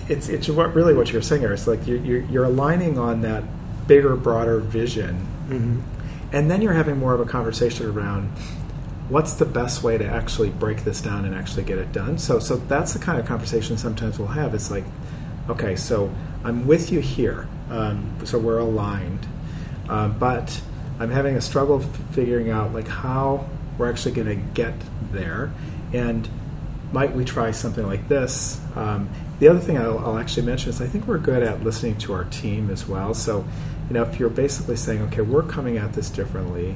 it's it's what really what you're saying here. It's like you're, you're, you're aligning on that bigger, broader vision, mm-hmm. and then you're having more of a conversation around what's the best way to actually break this down and actually get it done. So, so that's the kind of conversation sometimes we'll have. It's like, okay, so I'm with you here, um, so we're aligned, uh, but I'm having a struggle figuring out like how we're actually going to get there, and might we try something like this? Um, the other thing I'll, I'll actually mention is I think we're good at listening to our team as well. So, you know, if you're basically saying, okay, we're coming at this differently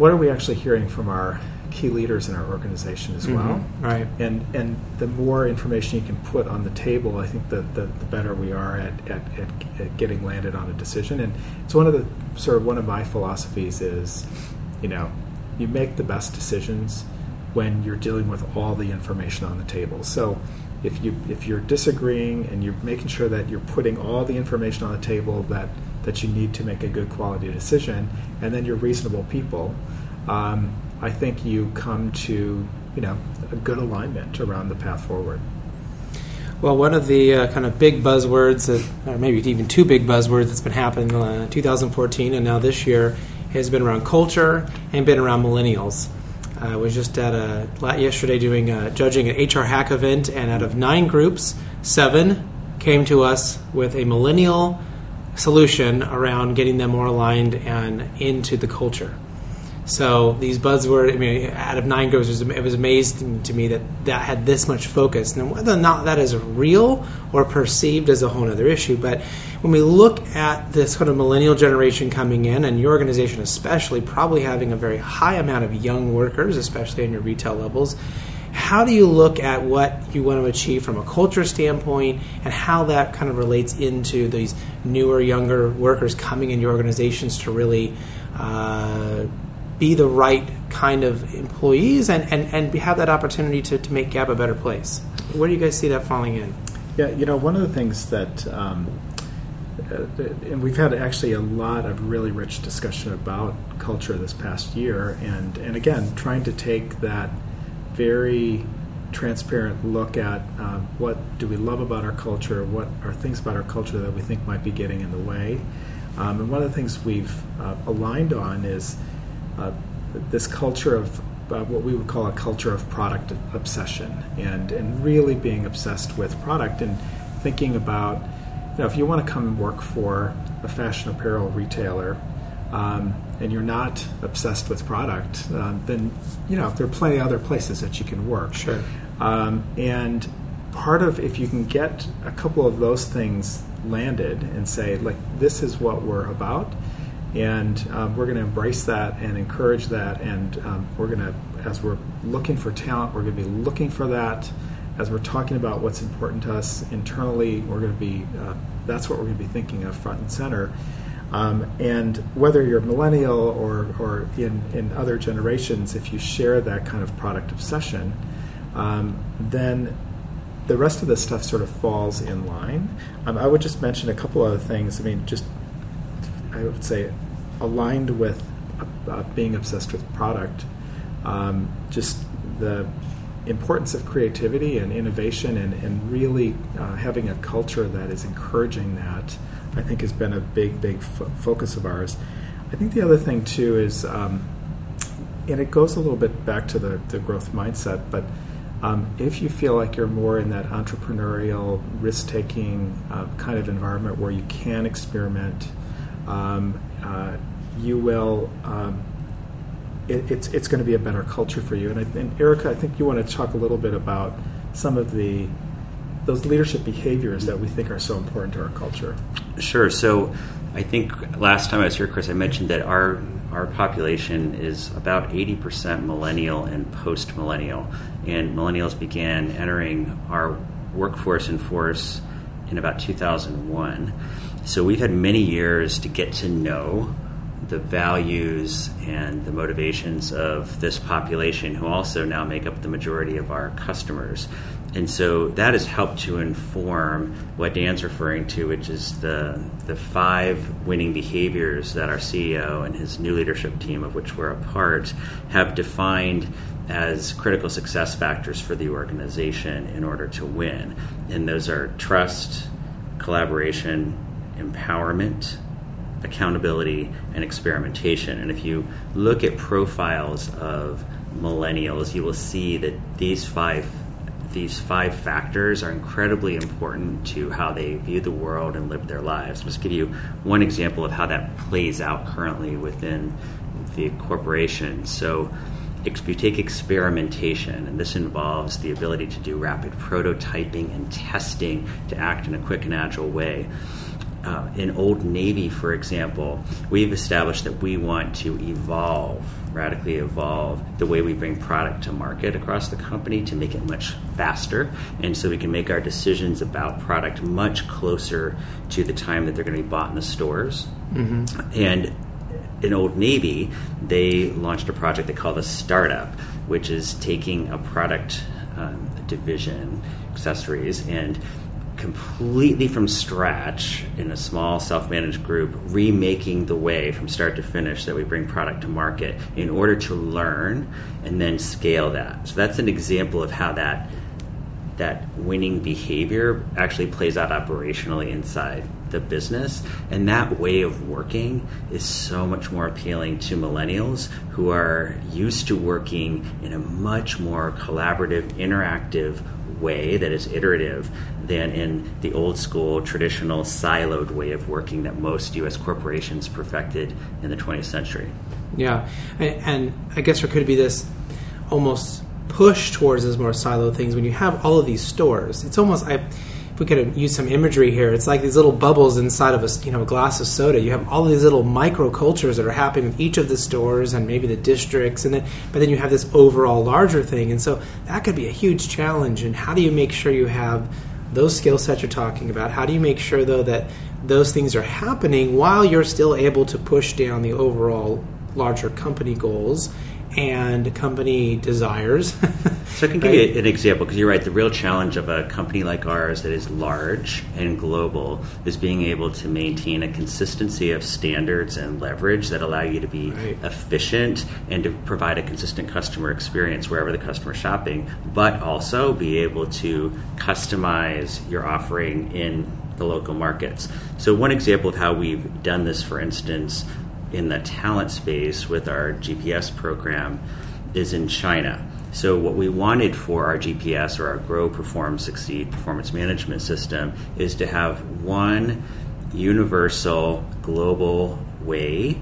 what are we actually hearing from our key leaders in our organization as mm-hmm. well? Right. And and the more information you can put on the table, I think the, the, the better we are at, at, at, at, getting landed on a decision. And it's one of the sort of one of my philosophies is, you know, you make the best decisions when you're dealing with all the information on the table. So if you if you're disagreeing and you're making sure that you're putting all the information on the table that that you need to make a good quality decision, and then you're reasonable people, um, I think you come to you know a good alignment around the path forward. Well, one of the uh, kind of big buzzwords, that, or maybe even two big buzzwords that's been happening in uh, 2014 and now this year has been around culture and been around millennials. I was just at a yesterday doing a, judging an HR hack event, and out of nine groups, seven came to us with a millennial solution around getting them more aligned and into the culture. So these buzzwords, I mean, out of nine groups, it was amazing to me that that had this much focus. And whether or not that is real or perceived is a whole other issue. But when we look at this kind of millennial generation coming in, and your organization especially, probably having a very high amount of young workers, especially in your retail levels, how do you look at what you want to achieve from a culture standpoint and how that kind of relates into these newer, younger workers coming in your organizations to really uh, be the right kind of employees and, and, and have that opportunity to, to make Gap a better place. Where do you guys see that falling in? Yeah, you know, one of the things that, um, uh, and we've had actually a lot of really rich discussion about culture this past year, and, and again, trying to take that very transparent look at uh, what do we love about our culture, what are things about our culture that we think might be getting in the way. Um, and one of the things we've uh, aligned on is uh, this culture of uh, what we would call a culture of product obsession and, and really being obsessed with product and thinking about you know, if you want to come and work for a fashion apparel retailer um, and you're not obsessed with product, um, then you know there are plenty of other places that you can work. Sure. Um, and part of if you can get a couple of those things landed and say like this is what we're about and um, we're going to embrace that and encourage that. And um, we're going to as we're looking for talent we're going to be looking for that. As we're talking about what's important to us internally we're going to be uh, that's what we're going to be thinking of front and center. Um, and whether you're millennial or, or in, in other generations if you share that kind of product obsession um, then the rest of the stuff sort of falls in line. Um, i would just mention a couple other things. I mean just I would say, aligned with uh, being obsessed with product. Um, just the importance of creativity and innovation and, and really uh, having a culture that is encouraging that, I think, has been a big, big fo- focus of ours. I think the other thing, too, is, um, and it goes a little bit back to the, the growth mindset, but um, if you feel like you're more in that entrepreneurial, risk taking uh, kind of environment where you can experiment, um, uh, you will. Um, it, it's it's going to be a better culture for you. And, I, and Erica, I think you want to talk a little bit about some of the those leadership behaviors that we think are so important to our culture. Sure. So, I think last time I was here, Chris, I mentioned that our our population is about 80% millennial and post millennial, and millennials began entering our workforce and force in about 2001. So we've had many years to get to know the values and the motivations of this population who also now make up the majority of our customers. And so that has helped to inform what Dan's referring to, which is the, the five winning behaviors that our CEO and his new leadership team, of which we're a part, have defined as critical success factors for the organization in order to win. And those are trust, collaboration, empowerment, accountability, and experimentation. And if you look at profiles of millennials, you will see that these five these five factors are incredibly important to how they view the world and live their lives. I'll just give you one example of how that plays out currently within the corporation. So if you take experimentation, and this involves the ability to do rapid prototyping and testing to act in a quick and agile way uh, in Old Navy, for example, we've established that we want to evolve, radically evolve the way we bring product to market across the company to make it much faster. And so we can make our decisions about product much closer to the time that they're going to be bought in the stores. Mm-hmm. And in Old Navy, they launched a project they call the Startup, which is taking a product um, division, accessories, and completely from scratch in a small self-managed group remaking the way from start to finish that we bring product to market in order to learn and then scale that. So that's an example of how that that winning behavior actually plays out operationally inside the business. And that way of working is so much more appealing to millennials who are used to working in a much more collaborative interactive way that is iterative than in the old school, traditional, siloed way of working that most U.S. corporations perfected in the 20th century. Yeah, and I guess there could be this almost push towards those more siloed things when you have all of these stores. It's almost I if we could use some imagery here, it's like these little bubbles inside of a you know a glass of soda. You have all these little microcultures that are happening with each of the stores and maybe the districts, and then but then you have this overall larger thing, and so that could be a huge challenge. And how do you make sure you have those skill sets you're talking about? How do you make sure though that those things are happening while you're still able to push down the overall larger company goals and company desires. so I can give you an example because you're right. The real challenge of a company like ours that is large and global is being able to maintain a consistency of standards and leverage that allow you to be right. efficient and to provide a consistent customer experience wherever the customer is shopping, but also be able to customize your offering in the local markets. So one example of how we've done this, for instance, in the talent space with our GPS program is in China. So, what we wanted for our GPS or our Grow, Perform, Succeed performance management system is to have one universal global way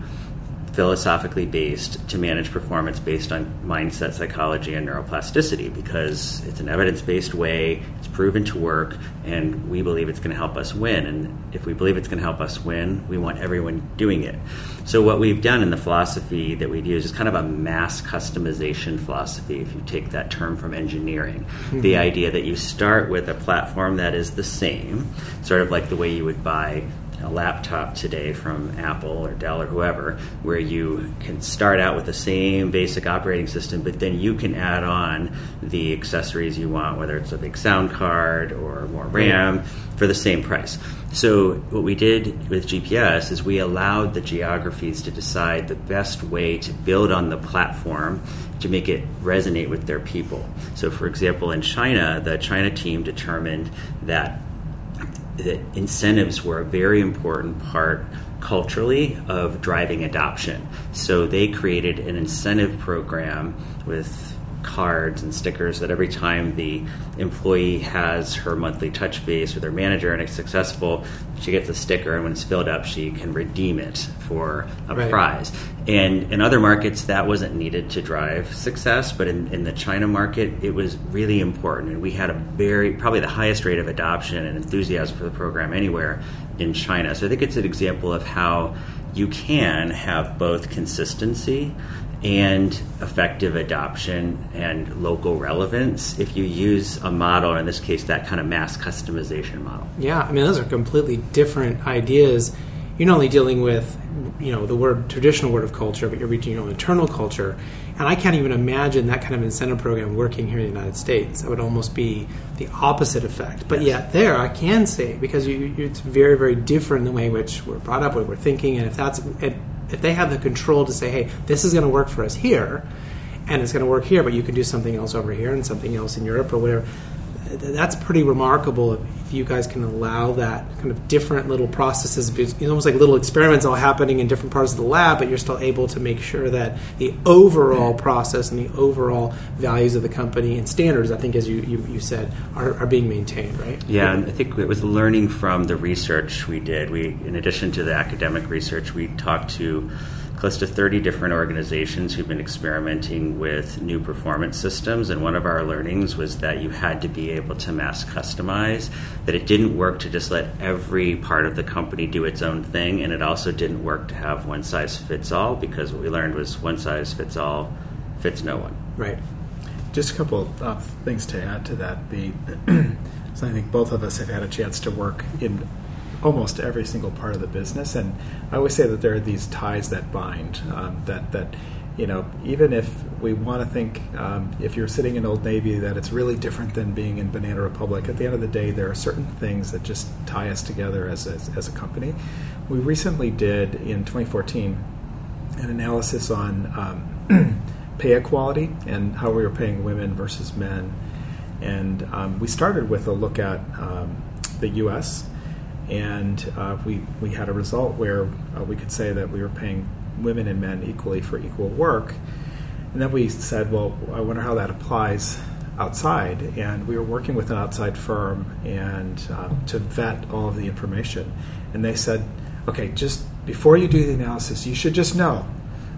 philosophically based to manage performance based on mindset psychology and neuroplasticity because it's an evidence based way, it's proven to work, and we believe it's going to help us win. And if we believe it's going to help us win, we want everyone doing it. So, what we've done in the philosophy that we use is kind of a mass customization philosophy, if you take that term from engineering. Mm-hmm. The idea that you start with a platform that is the same, sort of like the way you would buy a laptop today from Apple or Dell or whoever, where you can start out with the same basic operating system, but then you can add on the accessories you want, whether it's a big sound card or more RAM, for the same price. So, what we did with GPS is we allowed the geographies to decide the best way to build on the platform to make it resonate with their people. So, for example, in China, the China team determined that that incentives were a very important part culturally of driving adoption. So they created an incentive program with cards and stickers that every time the employee has her monthly touch base with their manager and it's successful, she gets a sticker, and when it's filled up, she can redeem it for a right. prize. And in other markets, that wasn't needed to drive success, but in, in the China market, it was really important. And we had a very, probably the highest rate of adoption and enthusiasm for the program anywhere in China. So I think it's an example of how you can have both consistency and effective adoption and local relevance if you use a model, in this case, that kind of mass customization model. Yeah, I mean, those are completely different ideas. You're not only dealing with, you know, the word traditional word of culture, but you're reaching your own internal culture. And I can't even imagine that kind of incentive program working here in the United States. That would almost be the opposite effect. But yes. yet, there I can say because you, it's very, very different the way in which we're brought up, what we're thinking, and if that's if they have the control to say, hey, this is going to work for us here, and it's going to work here, but you can do something else over here and something else in Europe or whatever that's pretty remarkable if you guys can allow that kind of different little processes. It's almost like little experiments all happening in different parts of the lab but you're still able to make sure that the overall process and the overall values of the company and standards i think as you, you, you said are, are being maintained right? Yeah and i think it was learning from the research we did. We in addition to the academic research we talked to close to 30 different organizations who've been experimenting with new performance systems. And one of our learnings was that you had to be able to mass customize, that it didn't work to just let every part of the company do its own thing. And it also didn't work to have one size fits all because what we learned was one size fits all fits no one. Right. Just a couple of uh, things to add to that. The so I think both of us have had a chance to work in almost every single part of the business. And I always say that there are these ties that bind. Um, that that you know, even if we want to think, um, if you're sitting in Old Navy, that it's really different than being in Banana Republic, at the end of the day, there are certain things that just tie us together as, as, as a company. We recently did in 2014 an analysis on um, pay equality and how we were paying women versus men. And um, we started with a look at um, the US, and uh, we, we had a result where uh, we could say that we were paying women and men equally for equal work. And then we said, well, I wonder how that applies outside. And we were working with an outside firm and um, to vet all of the information. And they said, okay, just before you do the analysis, you should just know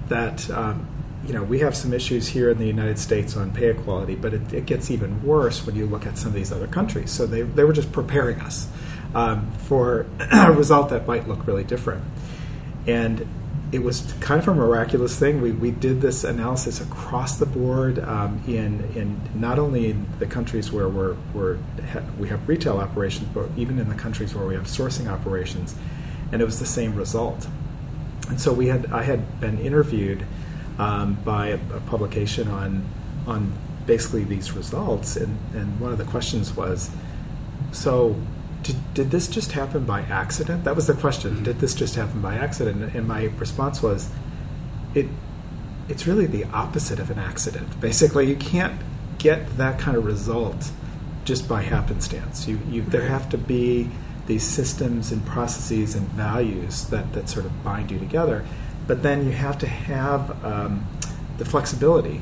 that um, you know we have some issues here in the United States on pay equality, but it, it, gets even worse when you look at some of these other countries. So they, they were just preparing us um, for a result that might look really different. And it was kind of a miraculous thing. We, we did this analysis across the board um, in, in not only in the countries where we're, we're, we have retail operations, but even in the countries where we have sourcing operations, and it was the same result. And so we had I had been interviewed um, by a, a, publication on on basically these results, and, and one of the questions was, so did, did this just happen by accident? That was the question. Did this just happen by accident? And my response was, it it's really the opposite of an accident. Basically, you can't get that kind of result just by happenstance. You, you there have to be these systems and processes and values that, that sort of bind you together. But then you have to have um, the flexibility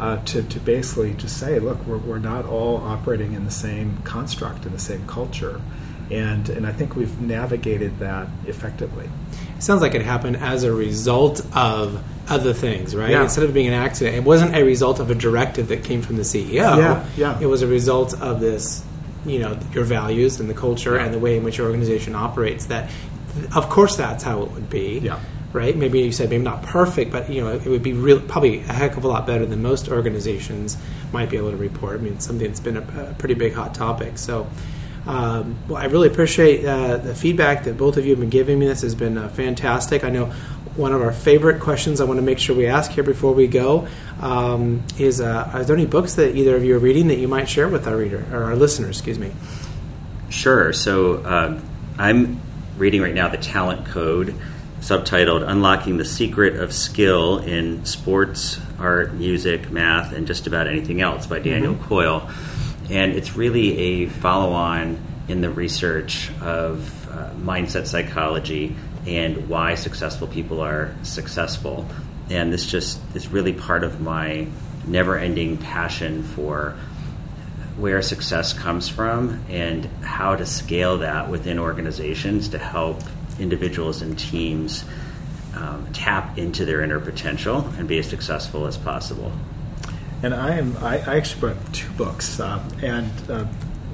uh, to, to basically just say, look, we're, we're not all operating in the same construct, in the same culture and and I think we've navigated that effectively. It sounds like it happened as a result of other things, right? Yeah. Instead of being an accident, it wasn't a result of a directive that came from the CEO. Yeah, yeah. It was a result of this, you know, your values and the culture yeah. and the way in which your organization operates. That, of course, that's how it would be. Yeah. Right? Maybe you said maybe not perfect, but you know, it would be real, probably a heck of a lot better than most organizations might be able to report. I mean, it's something that's been a, a pretty big hot topic. So. Um, well, I really appreciate uh, the feedback that both of you have been giving me. This has been uh, fantastic. I know one of our favorite questions I want to make sure we ask here before we go um, is: uh, Are there any books that either of you are reading that you might share with our reader or our listeners? Excuse me. Sure. So um, I'm reading right now the Talent Code, subtitled "Unlocking the Secret of Skill in Sports, Art, Music, Math, and Just About Anything Else" by Daniel mm-hmm. Coyle and it's really a follow on in the research of uh, mindset psychology and why successful people are successful. And this just is really part of my never ending passion for where success comes from and how to scale that within organizations to help individuals and teams um, tap into their inner potential and be as successful as possible and I am I, I actually brought two books, um, and uh,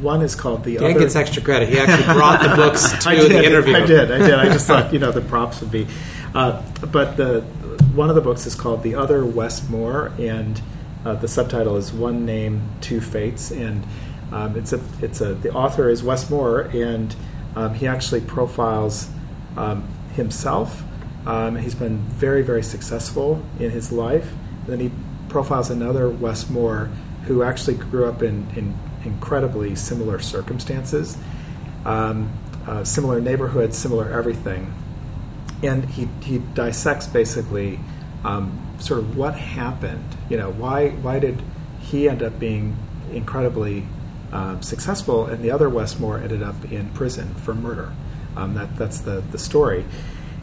one is called the. Dan other... gets extra credit. He actually brought the books to did, the interview. I did. I did. I just thought you know the props would be, uh, but the one of the books is called The Other Wes Moore, and uh, the subtitle is One Name, Two Fates, and um, it's a it's a the author is Wes Moore, and um, he actually profiles um, himself. Um, he's been very very successful in his life. And then he profiles another Wes Moore who actually grew up in, in incredibly similar circumstances, um, uh, similar neighborhoods, similar everything. And he, he dissects basically um, sort of what happened. You know, why, why did he end up being incredibly um, successful and the other Wes Moore ended up in prison for murder? Um, that, that's the, the story.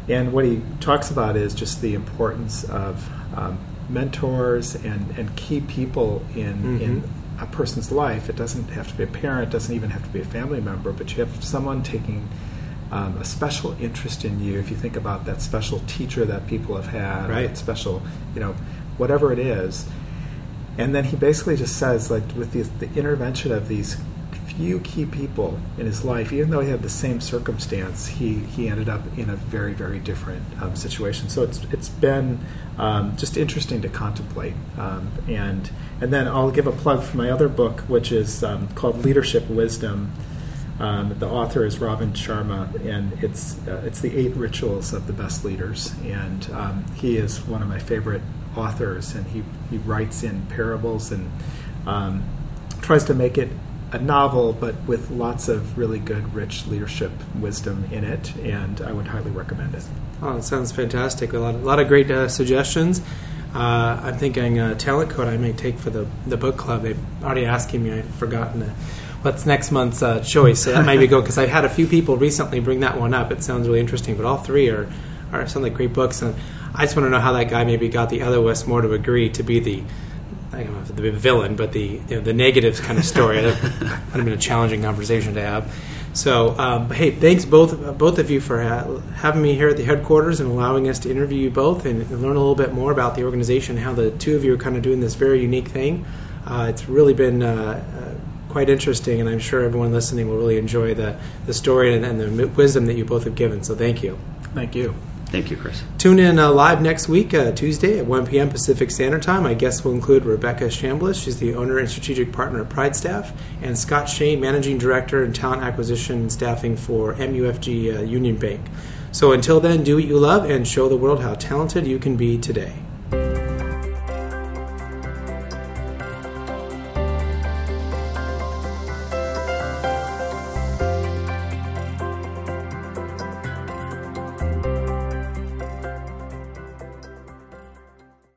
And what he talks about is just the importance of um, mentors and, and key people in, mm-hmm. in a person's life. It doesn't have to be a parent, doesn't even have to be a family member, but you have someone taking um, a special interest in you. If you think about that special teacher that people have had, right. special, you know, whatever it is. And then he basically just says, like, with the, the intervention of these few key people in his life, even though he had the same circumstance, he, he ended up in a very, very different um, situation. So it's, it's been um, just interesting to contemplate. Um, and, and then I'll give a plug for my other book, which is um, called Leadership Wisdom. Um, the author is Robin Sharma, and it's, uh, it's the eight rituals of the best leaders. And um, he is one of my favorite authors, and he, he writes in parables and tries to make it a novel, but with lots of really good, rich leadership wisdom in it, and I would highly recommend it. Oh, it sounds fantastic. A lot, a lot of great uh, suggestions. Uh, I'm thinking uh, talent code I may take for the, the book club. They've already asking me. I've forgotten to, what's next month's uh, choice. So that might be good because I've had a few people recently bring that one up. It sounds really interesting, but all three are, are sound like great books. And I just want to know how that guy maybe got the other Wes Moore to agree to be the I don't know if the villain, but the you know, the negatives kind of story. that would have been a challenging conversation to have. So, um, hey, thanks both both of you for ha- having me here at the headquarters and allowing us to interview you both and, and, learn a little bit more about the organization, how the two of you are kind of doing this very unique thing. Uh, it's really been uh, uh, quite interesting, and I'm sure everyone listening will really enjoy the the story and, and the wisdom that you both have given. So, thank you. Thank you. Thank you, Chris. Tune in uh, live next week, uh, Tuesday at 1 p.m. Pacific Standard Time. My guests will include Rebecca Chambliss, she's the owner and strategic partner of Pride Staff, and Scott Shea, managing director and talent acquisition and staffing for MUFG uh, Union Bank. So until then, do what you love and show the world how talented you can be today.